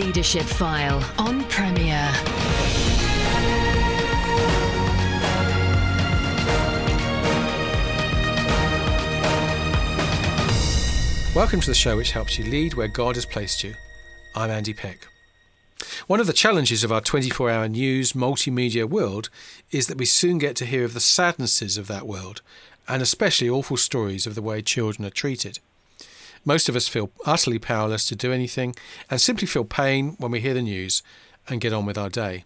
Leadership File on Premier. Welcome to the show which helps you lead where God has placed you. I'm Andy Peck. One of the challenges of our 24 hour news multimedia world is that we soon get to hear of the sadnesses of that world, and especially awful stories of the way children are treated. Most of us feel utterly powerless to do anything and simply feel pain when we hear the news and get on with our day.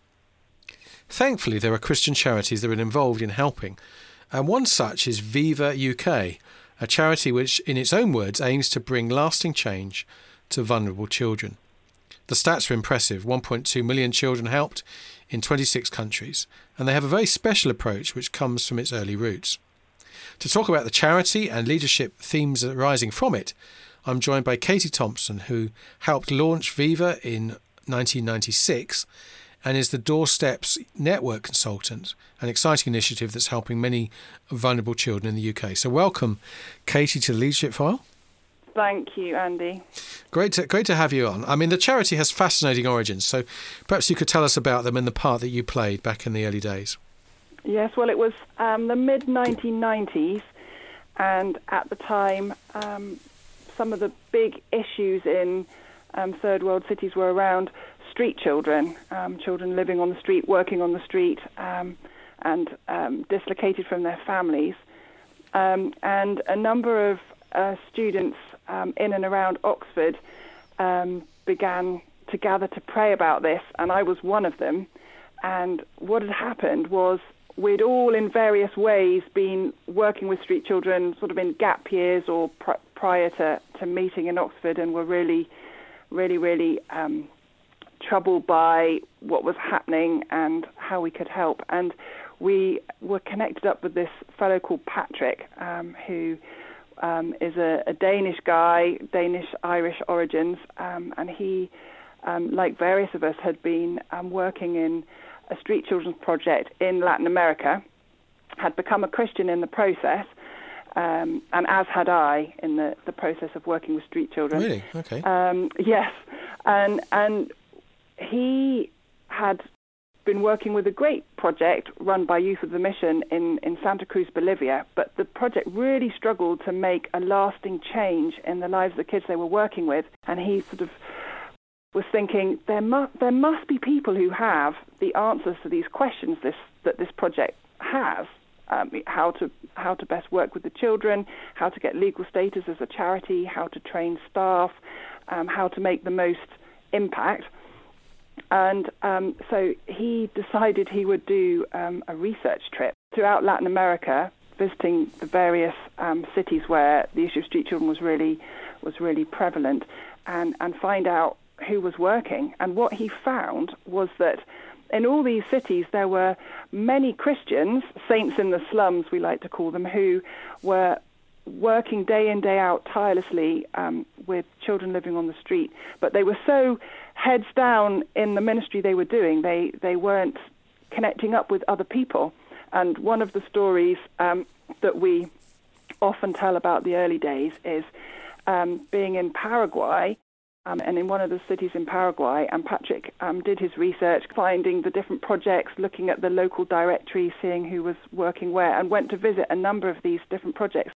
Thankfully, there are Christian charities that are involved in helping, and one such is Viva UK, a charity which, in its own words, aims to bring lasting change to vulnerable children. The stats are impressive 1.2 million children helped in 26 countries, and they have a very special approach which comes from its early roots. To talk about the charity and leadership themes arising from it, I'm joined by Katy Thompson, who helped launch Viva in 1996 and is the Doorsteps Network Consultant, an exciting initiative that's helping many vulnerable children in the UK. So, welcome, Katy, to the Leadership File. Thank you, Andy. Great to, great to have you on. I mean, the charity has fascinating origins, so perhaps you could tell us about them and the part that you played back in the early days. Yes, well, it was um, the mid 1990s, and at the time, um, some of the big issues in um, third world cities were around street children, um, children living on the street, working on the street, um, and um, dislocated from their families. And a number of uh, students in and around Oxford began to gather to pray about this, and I was one of them. And what had happened was we'd all, in various ways, been working with street children sort of in gap years or pr- prior to, to meeting in Oxford, and were really, really, really um, troubled by what was happening and how we could help. And we were connected up with this fellow called Patrick, um, who um, is a, a, Danish guy, Danish Irish origins, um, and he, um, like various of us, had been um, working in a street children's project in Latin America, had become a Christian in the process, um, and as had I in the, the process of working with street children. Really? Okay. Um, yes, and and he had been working with a great project run by Youth With A Mission in, in Santa Cruz, Bolivia, but the project really struggled to make a lasting change in the lives of the kids they were working with, and he sort of was thinking there, mu- there must be people who have the answers to these questions this, that this project has. Um, how to how to best work with the children, how to get legal status as a charity, how to train staff, um, how to make the most impact. And um, so he decided he would do um, a research trip throughout Latin America, visiting the various um, cities where the issue of street children was really was really prevalent, and and find out who was working. And what he found was that in all these cities there were many Christians, saints in the slums, we like to call them, who were working day in, day out tirelessly um, with children living on the street. But they were so heads down in the ministry they were doing, they, they weren't connecting up with other people. And one of the stories um, that we often tell about the early days is um, being in Paraguay um, and in one of the cities in Paraguay. And Patrick um, did his research, finding the different projects, looking at the local directory, seeing who was working where, and went to visit a number of these different projects,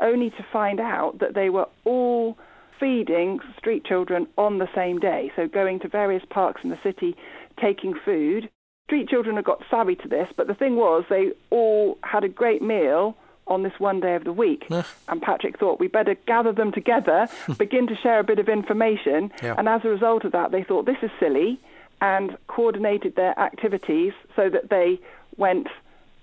only to find out that they were all feeding street children on the same day. So going to various parks in the city, taking food. Street children had got savvy to this, but the thing was they all had a great meal on this one day of the week. and Patrick thought we better gather them together, begin to share a bit of information. Yeah. And as a result of that, they thought this is silly and coordinated their activities so that they went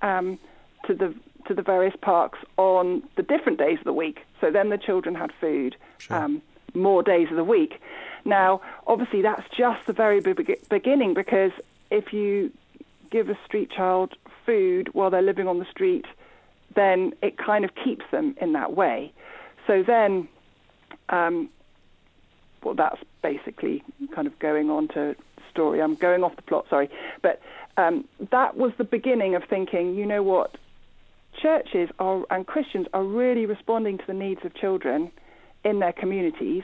um, to the to the various parks on the different days of the week. So then the children had food Sure. um, more days of the week. Now, obviously, that's just the very be- beginning because if you give a street child food while they're living on the street, then it kind of keeps them in that way. So then, um, well, that's basically kind of going on to story. I'm going off the plot, sorry. But um, that was the beginning of thinking, you know what, churches are, and Christians are really responding to the needs of children in their communities.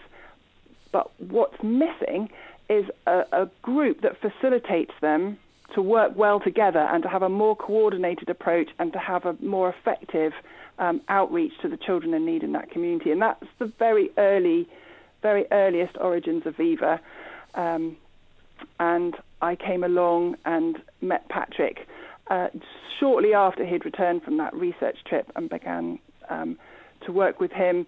But what's missing is a, a group that facilitates them to work well together and to have a more coordinated approach and to have a more effective um, outreach to the children in need in that community. And that's the very early, very earliest origins of Viva. Um, and I came along and met Patrick uh, shortly after he'd returned from that research trip and began um, to work with him,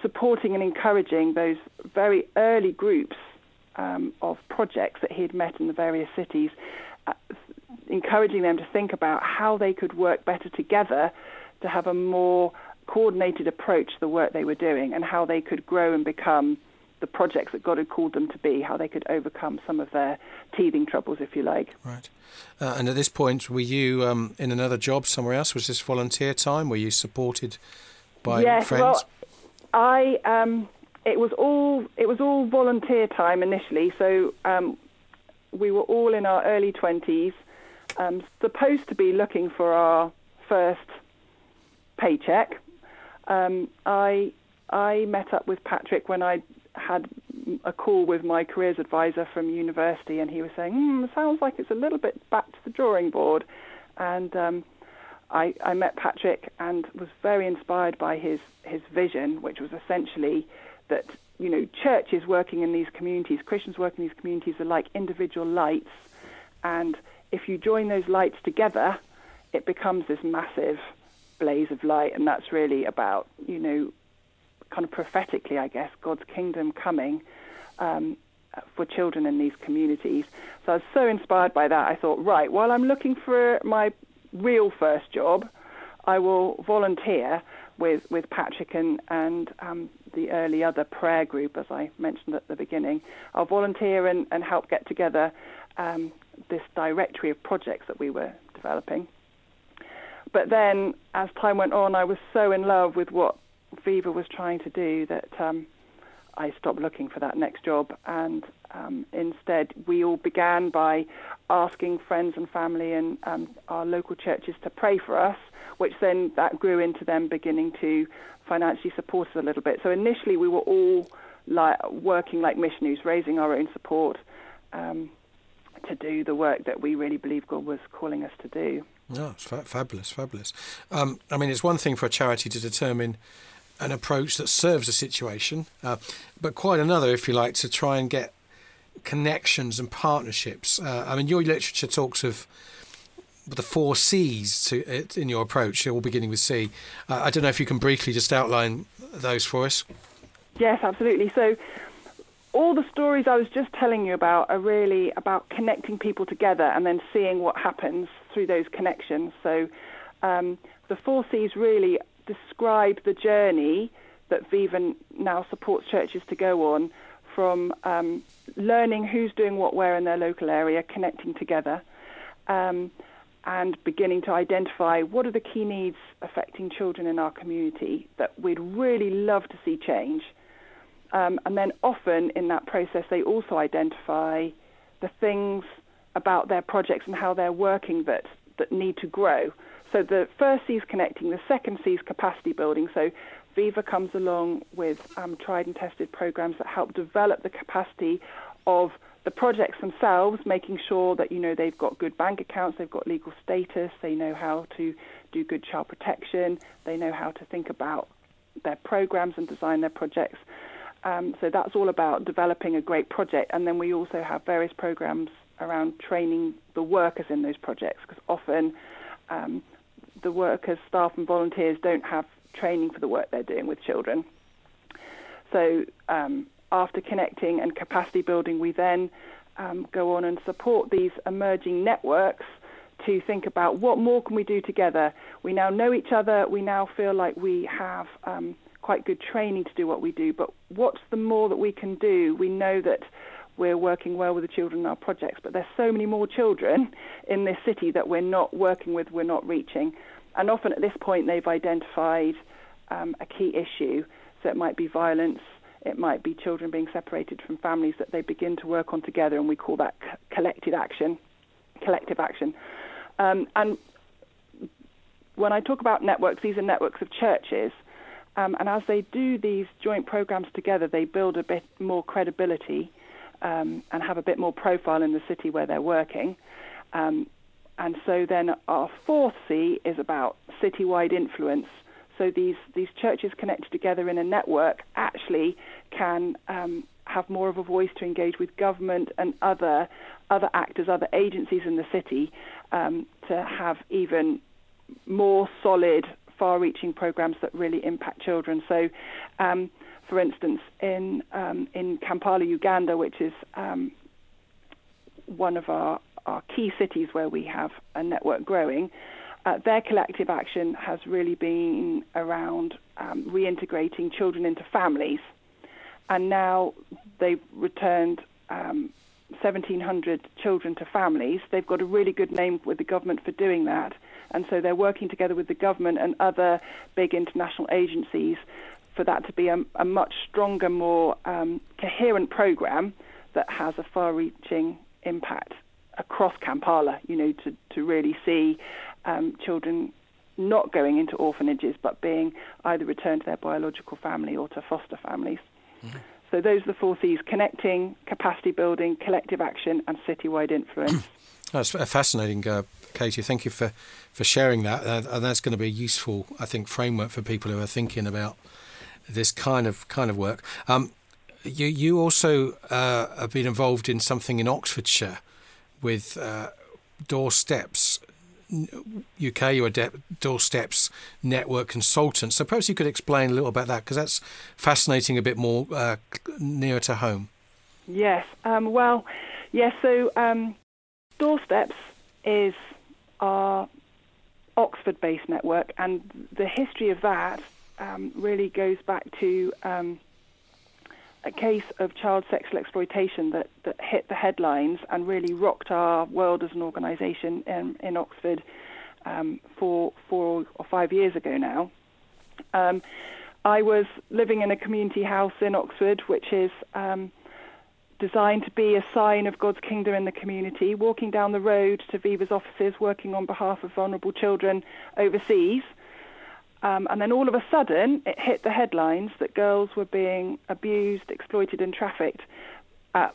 supporting and encouraging those very early groups um, of projects that he'd met in the various cities, uh, encouraging them to think about how they could work better together to have a more coordinated approach to the work they were doing and how they could grow and become the projects that God had called them to be, how they could overcome some of their teething troubles, if you like. Right. Uh, and at this point, were you um, in another job somewhere else? Was this volunteer time? Were you supported by yes, friends? Well, I um, it was all it was all volunteer time initially. So um, we were all in our early twenties, um, supposed to be looking for our first paycheck. Um, I I met up with Patrick when I had a call with my careers advisor from university, and he was saying, mm, "Sounds like it's a little bit back to the drawing board." And um, I, I met Patrick and was very inspired by his his vision, which was essentially that you know churches working in these communities, Christians working in these communities are like individual lights, and if you join those lights together, it becomes this massive blaze of light, and that's really about you know kind of prophetically, I guess, God's kingdom coming um, for children in these communities. So I was so inspired by that. I thought, right, while I'm looking for my real first job, I will volunteer with, with Patrick and, and um, the early other prayer group, as I mentioned at the beginning. I'll volunteer and, and help get together um, this directory of projects that we were developing. But then, as time went on, I was so in love with what Viva was trying to do that um, I stopped looking for that next job. And um, instead, we all began by asking friends and family and um, our local churches to pray for us, which then that grew into them beginning to financially support us a little bit. So initially, we were all like working like missionaries, raising our own support um, to do the work that we really believe God was calling us to do. Oh, it's fa- fabulous, fabulous. Um, I mean, it's one thing for a charity to determine an approach that serves a situation, uh, but quite another, if you like, to try and get connections and partnerships. Uh, I mean, your literature talks of the four C's to it in your approach, all beginning with C. Uh, I don't know if you can briefly just outline those for us. Yes, absolutely. So, all the stories I was just telling you about are really about connecting people together and then seeing what happens through those connections. So, um, the four C's really describe the journey that Viva now supports churches to go on from um, learning who's doing what where in their local area, connecting together, um, and beginning to identify what are the key needs affecting children in our community that we'd really love to see change. Um, and then often in that process, they also identify the things about their projects and how they're working that, that need to grow. So the first C is connecting, the second C is capacity building. So Viva comes along with um, tried and tested programs that help develop the capacity of the projects themselves, making sure that you know they've got good bank accounts, they've got legal status, they know how to do good child protection, they know how to think about their programs and design their projects. Um, so that's all about developing a great project, and then we also have various programs around training the workers in those projects because often um, the workers, staff, and volunteers don't have training for the work they're doing with children. So, um, after connecting and capacity building, we then um, go on and support these emerging networks to think about what more can we do together. We now know each other. We now feel like we have um, quite good training to do what we do. But what's the more that we can do? We know that we're working well with the children in our projects, but there's so many more children in this city that we're not working with, we're not reaching. And often at this point, they've identified um, a key issue. So it might be violence, it might be children being separated from families that they begin to work on together, and we call that collective action. Collective action. Um, and when I talk about networks, these are networks of churches. Um, and as they do these joint programs together, they build a bit more credibility um, and have a bit more profile in the city where they're working. Um, and so then our fourth C is about citywide influence. So these, these churches connected together in a network actually can um, have more of a voice to engage with government and other other actors, other agencies in the city, um, to have even more solid, far-reaching programs that really impact children. So, um, for instance, in um, in Kampala, Uganda, which is um, one of our, our key cities where we have a network growing, uh, their collective action has really been around um, reintegrating children into families. And now they've returned um, 1,700 children to families. They've got a really good name with the government for doing that. And so they're working together with the government and other big international agencies for that to be a, a much stronger, more um, coherent program that has a far reaching impact across Kampala, you know, to, to really see um, children not going into orphanages but being either returned to their biological family or to foster families. Mm-hmm. So those are the four C's connecting, capacity building, collective action, and citywide influence. That's fascinating, uh, Katy. Thank you for, for sharing that. Uh, and that's going to be a useful, I think, framework for people who are thinking about this kind of kind of work. Um, you you also uh, have been involved in something in Oxfordshire with uh, doorsteps UK, you're a Doorsteps network consultant. So perhaps you could explain a little about that because that's fascinating, a bit more uh, nearer to home. Yes. Um, well, yes. So um, Doorsteps is our Oxford-based network, and the history of that um, really goes back to um, a case of child sexual exploitation that, that hit the headlines and really rocked our world as an organisation in, in Oxford um, four, four or five years ago now. Um, I was living in a community house in Oxford, which is um, designed to be a sign of God's kingdom in the community, walking down the road to Viva's offices, working on behalf of vulnerable children overseas. Um, and then all of a sudden, it hit the headlines that girls were being abused, exploited, and trafficked, uh,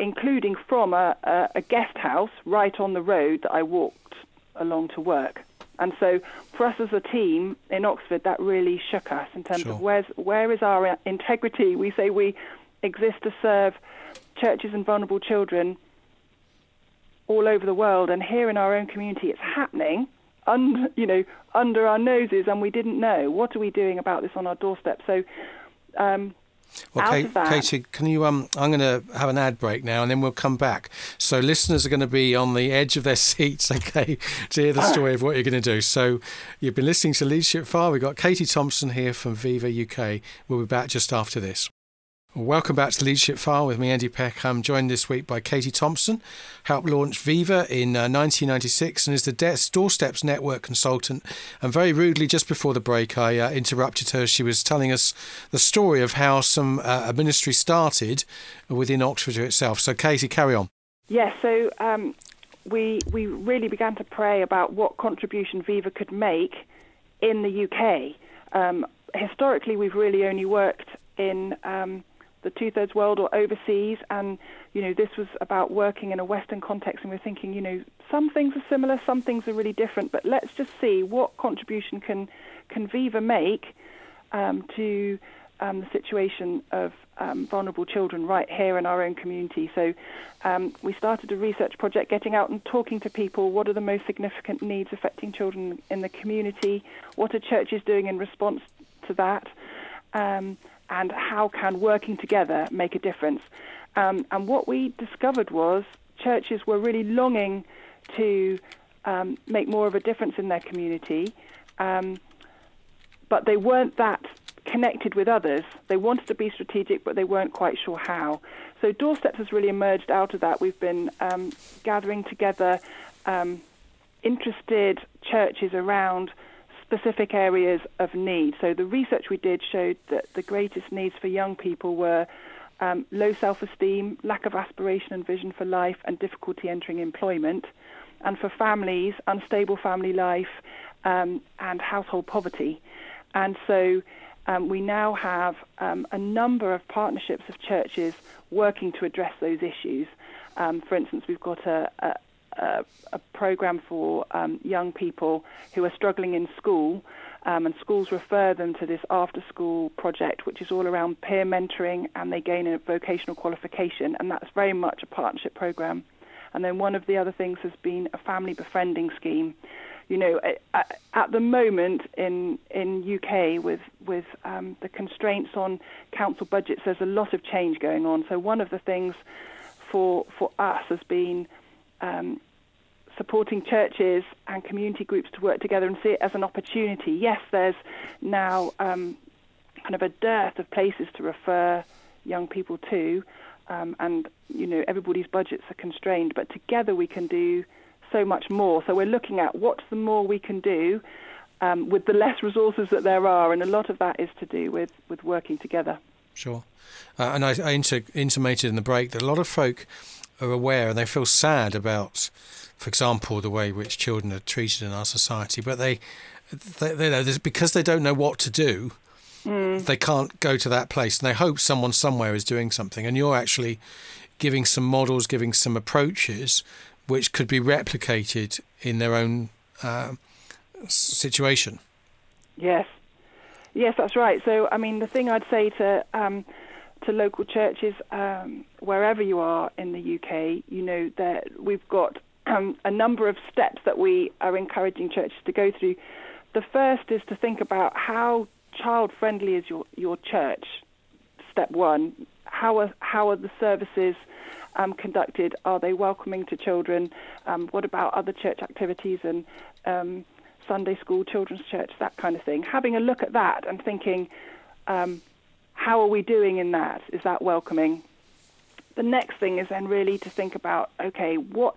including from a, a, a guest house right on the road that I walked along to work. And so, for us as a team in Oxford, that really shook us in terms sure. of where's, where is our integrity. We say we exist to serve churches and vulnerable children all over the world, and here in our own community, it's happening under, you know, under our noses, and we didn't know. What are we doing about this on our doorstep? So. Um, well, Kate, Katy, can you? Um, I'm going to have an ad break now, and then we'll come back. So listeners are going to be on the edge of their seats, okay, to hear the story of what you're going to do. So you've been listening to Leadership File. We've got Katy Thompson here from Viva UK. We'll be back just after this. Welcome back to Leadership File with me, Andy Peck. I'm joined this week by Katy Thompson, helped launch Viva in uh, 1996 and is the De- Doorsteps Network consultant. And very rudely, just before the break, I uh, interrupted her. She was telling us the story of how some uh, a ministry started within Oxfordshire itself. So, Katy, carry on. Yes, so um, we, we really began to pray about what contribution Viva could make in the UK. Um, historically, we've really only worked in um, the two thirds world or overseas. And, you know, this was about working in a Western context. And we're thinking, you know, some things are similar, some things are really different, but let's just see what contribution can, can Viva make um, to um, the situation of um, vulnerable children right here in our own community. So um, we started a research project getting out and talking to people. What are the most significant needs affecting children in the community? What are churches doing in response to that? Um, and how can working together make a difference. Um, and what we discovered was churches were really longing to um, make more of a difference in their community, um, but they weren't that connected with others. They wanted to be strategic, but they weren't quite sure how. So Doorsteps has really emerged out of that. We've been um, gathering together um, interested churches around specific areas of need. So the research we did showed that the greatest needs for young people were um, low self-esteem, lack of aspiration and vision for life, and difficulty entering employment. And for families, unstable family life um, and household poverty. And so um, we now have um, a number of partnerships of churches working to address those issues. Um, for instance, we've got a, a, a, program for um, young people who are struggling in school, um, and schools refer them to this after school project, which is all around peer mentoring, and they gain a vocational qualification, and that's very much a partnership program. And then one of the other things has been a family befriending scheme. You know, at, at the moment in in UK with with um, the constraints on council budgets, there's a lot of change going on. So one of the things for for us has been um, supporting churches and community groups to work together and see it as an opportunity. Yes, there's now um, kind of a dearth of places to refer young people to, um, and you know everybody's budgets are constrained, but together we can do so much more. So we're looking at what's the more we can do um, with the less resources that there are, and a lot of that is to do with with working together. Sure, uh, and I, I inter- intimated in the break that a lot of folk are aware and they feel sad about, for example, the way which children are treated in our society. But they, they, they know there's because they don't know what to do, mm. they can't go to that place, and they hope someone somewhere is doing something. And you're actually giving some models, giving some approaches which could be replicated in their own uh, situation. Yes, yes, that's right. So, I mean, the thing I'd say to um, to local churches um, wherever you are in the UK. You know that we've got um, a number of steps that we are encouraging churches to go through. The first is to think about how child friendly is your your church. Step one: how are how are the services um, conducted? Are they welcoming to children? Um, what about other church activities and um, Sunday school, children's church, that kind of thing? Having a look at that and thinking, um, how are we doing in that? Is that welcoming? The next thing is then really to think about okay, what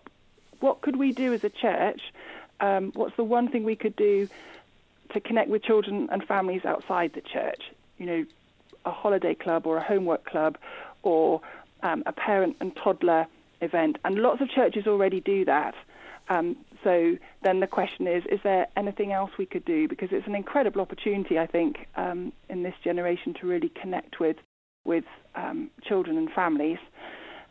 what could we do as a church? Um, what's the one thing we could do to connect with children and families outside the church? You know, a holiday club or a homework club or um, a parent and toddler event. And lots of churches already do that. Um, so then the question is, is there anything else we could do? Because it's an incredible opportunity, I think, um, in this generation to really connect with with um, children and families.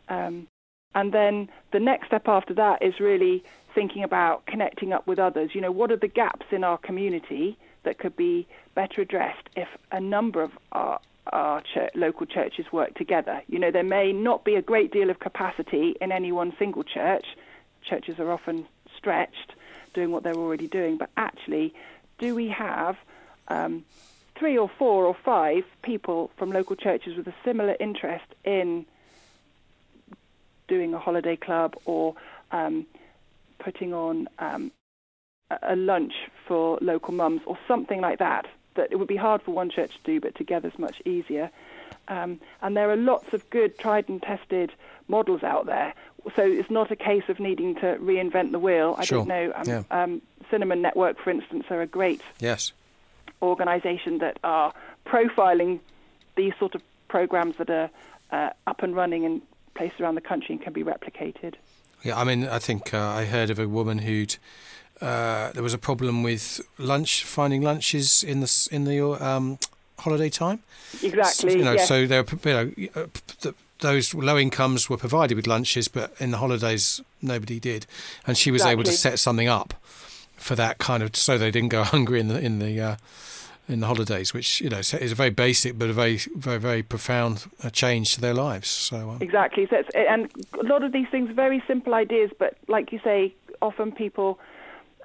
Um, and then the next step after that is really thinking about connecting up with others. You know, what are the gaps in our community that could be better addressed if a number of our our church, local churches work together. You know, there may not be a great deal of capacity in any one single church. Churches are often stretched doing what they're already doing, but actually, do we have um, three or four or five people from local churches with a similar interest in doing a holiday club or um, putting on um, a lunch for local mums or something like that? That it would be hard for one church to do, but together is much easier. Um, and there are lots of good, tried and tested models out there so it's not a case of needing to reinvent the wheel. I sure. don't know. Um, yeah. um, Cinnamon Network, for instance, are a great yes. organisation that are profiling these sort of programs that are uh, up and running in places around the country and can be replicated. Yeah, I mean, I think uh, I heard of a woman who'd uh, there was a problem with lunch, finding lunches in the in the um, holiday time. Exactly. So, you know, yes. so there, you know, uh, the, those low incomes were provided with lunches, but in the holidays nobody did, and she was exactly. able to set something up for that kind of so they didn't go hungry in the in the uh, in the holidays, which you know is a very basic but a very very very profound uh, change to their lives. So um. exactly, so and a lot of these things very simple ideas, but like you say, often people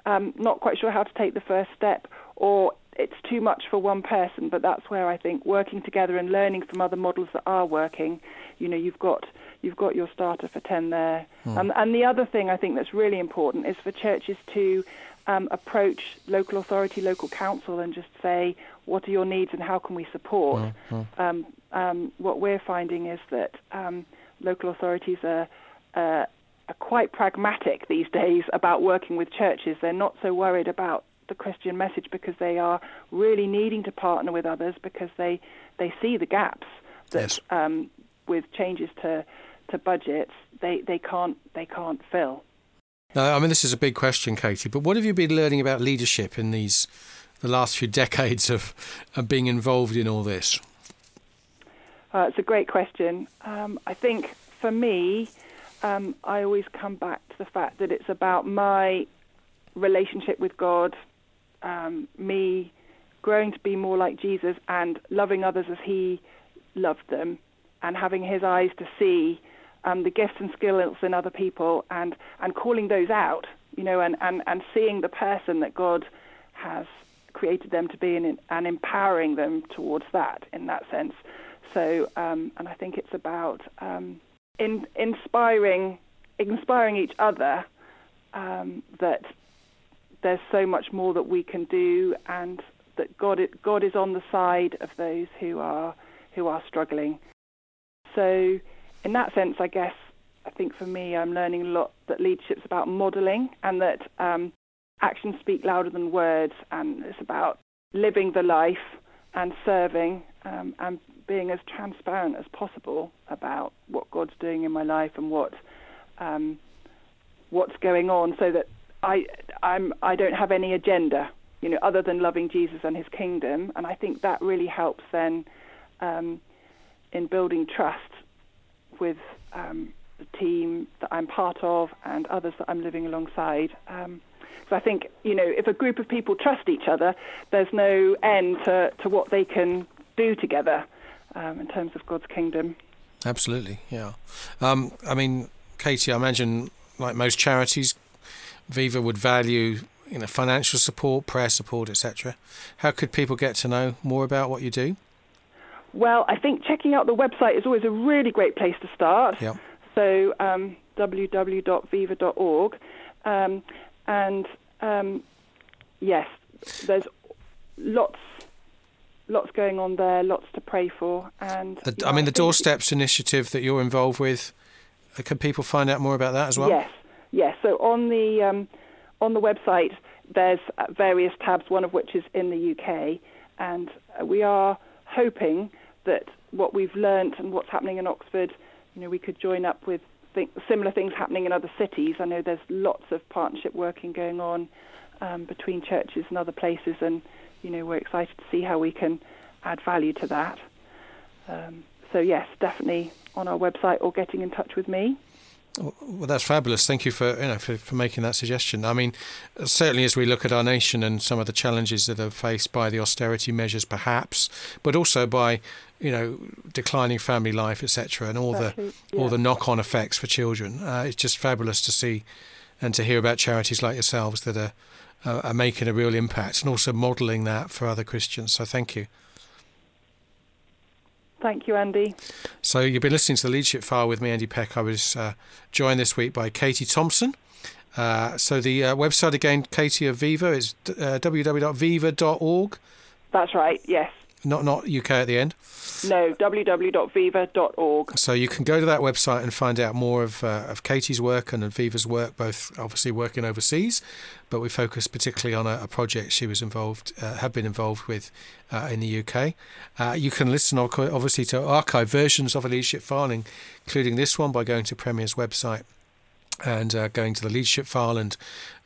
um, not quite sure how to take the first step or it's too much for one person, but that's where I think working together and learning from other models that are working you know you've got you've got your starter for 10 there. Mm. And, and the other thing I think that's really important is for churches to um, approach local authority, local council, and just say, what are your needs and how can we support? Mm. Um, um, what we're finding is that um, local authorities are, uh, are quite pragmatic these days about working with churches. They're not so worried about Christian message because they are really needing to partner with others because they, they see the gaps that yes. um, with changes to to budgets, they, they can't they can't fill. No, I mean this is a big question, Katy. But what have you been learning about leadership in these the last few decades of, of being involved in all this? Uh, it's a great question. Um, I think for me, um, I always come back to the fact that it's about my relationship with God, um, me growing to be more like Jesus and loving others as He loved them, and having His eyes to see um, the gifts and skills in other people, and and calling those out, you know, and and and seeing the person that God has created them to be, and, and empowering them towards that in that sense. So, um, and I think it's about um, in, inspiring inspiring each other um, that there's so much more that we can do, and that God God is on the side of those who are who are struggling. So, in that sense, I guess I think for me, I'm learning a lot that leadership's about modelling, and that um, actions speak louder than words, and it's about living the life and serving um, and being as transparent as possible about what God's doing in my life and what um, what's going on, so that I I'm I don't have any agenda, you know, other than loving Jesus and His kingdom. And I think that really helps then um, in building trust with um, the team that I'm part of and others that I'm living alongside. Um, so I think you know if a group of people trust each other, there's no end to, to what they can do together um, in terms of God's kingdom. Absolutely, yeah. Um, I mean, Katy, I imagine like most charities, Viva would value you know financial support, prayer support, etc. How could people get to know more about what you do? Well, I think checking out the website is always a really great place to start. Yep. So um, www.viva.org, um, and um, yes, there's lots lots going on there, lots to pray for. And the, I mean, the Doorsteps initiative that you're involved with. Uh, can people find out more about that as well? Yes, yes. So on the um, on the website, there's uh, various tabs. One of which is in the UK, and uh, we are hoping that what we've learnt and what's happening in Oxford, you know, we could join up with th- similar things happening in other cities. I know there's lots of partnership working going on um, between churches and other places, and you know, we're excited to see how we can add value to that. Um, so yes, definitely on our website or getting in touch with me. Well, that's fabulous. Thank you for you know for, for making that suggestion. I mean, certainly as we look at our nation and some of the challenges that are faced by the austerity measures, perhaps, but also by you know declining family life, etc., and all the yeah. all the knock-on effects for children. Uh, it's just fabulous to see and to hear about charities like yourselves that are uh, are making a real impact and also modelling that for other Christians. So thank you. Thank you, Andy. So you've been listening to the Leadership File with me, Andy Peck. I was uh, joined this week by Katy Thompson. Uh, so the uh, website again, Katy of Viva, is uh, www.viva.org. That's right. Yes. Not not UK at the end. No, www.viva.org. So you can go to that website and find out more of, uh, of Katy's work and of Viva's work, both obviously working overseas, but we focus particularly on a, a project she was involved, uh, have been involved with uh, in the UK. Uh, you can listen obviously to archive versions of a leadership filing, including this one by going to Premier's website and uh, going to the leadership file and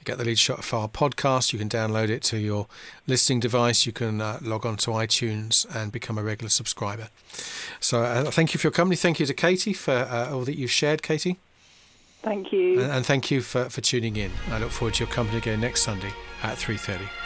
get the leadership file podcast. You can download it to your listening device. You can uh, log on to iTunes and become a regular subscriber. So uh, thank you for your company. Thank you to Katy for uh, all that you've shared, Katy. Thank you. And, and thank you for, for tuning in. I look forward to your company again next Sunday at 3.30.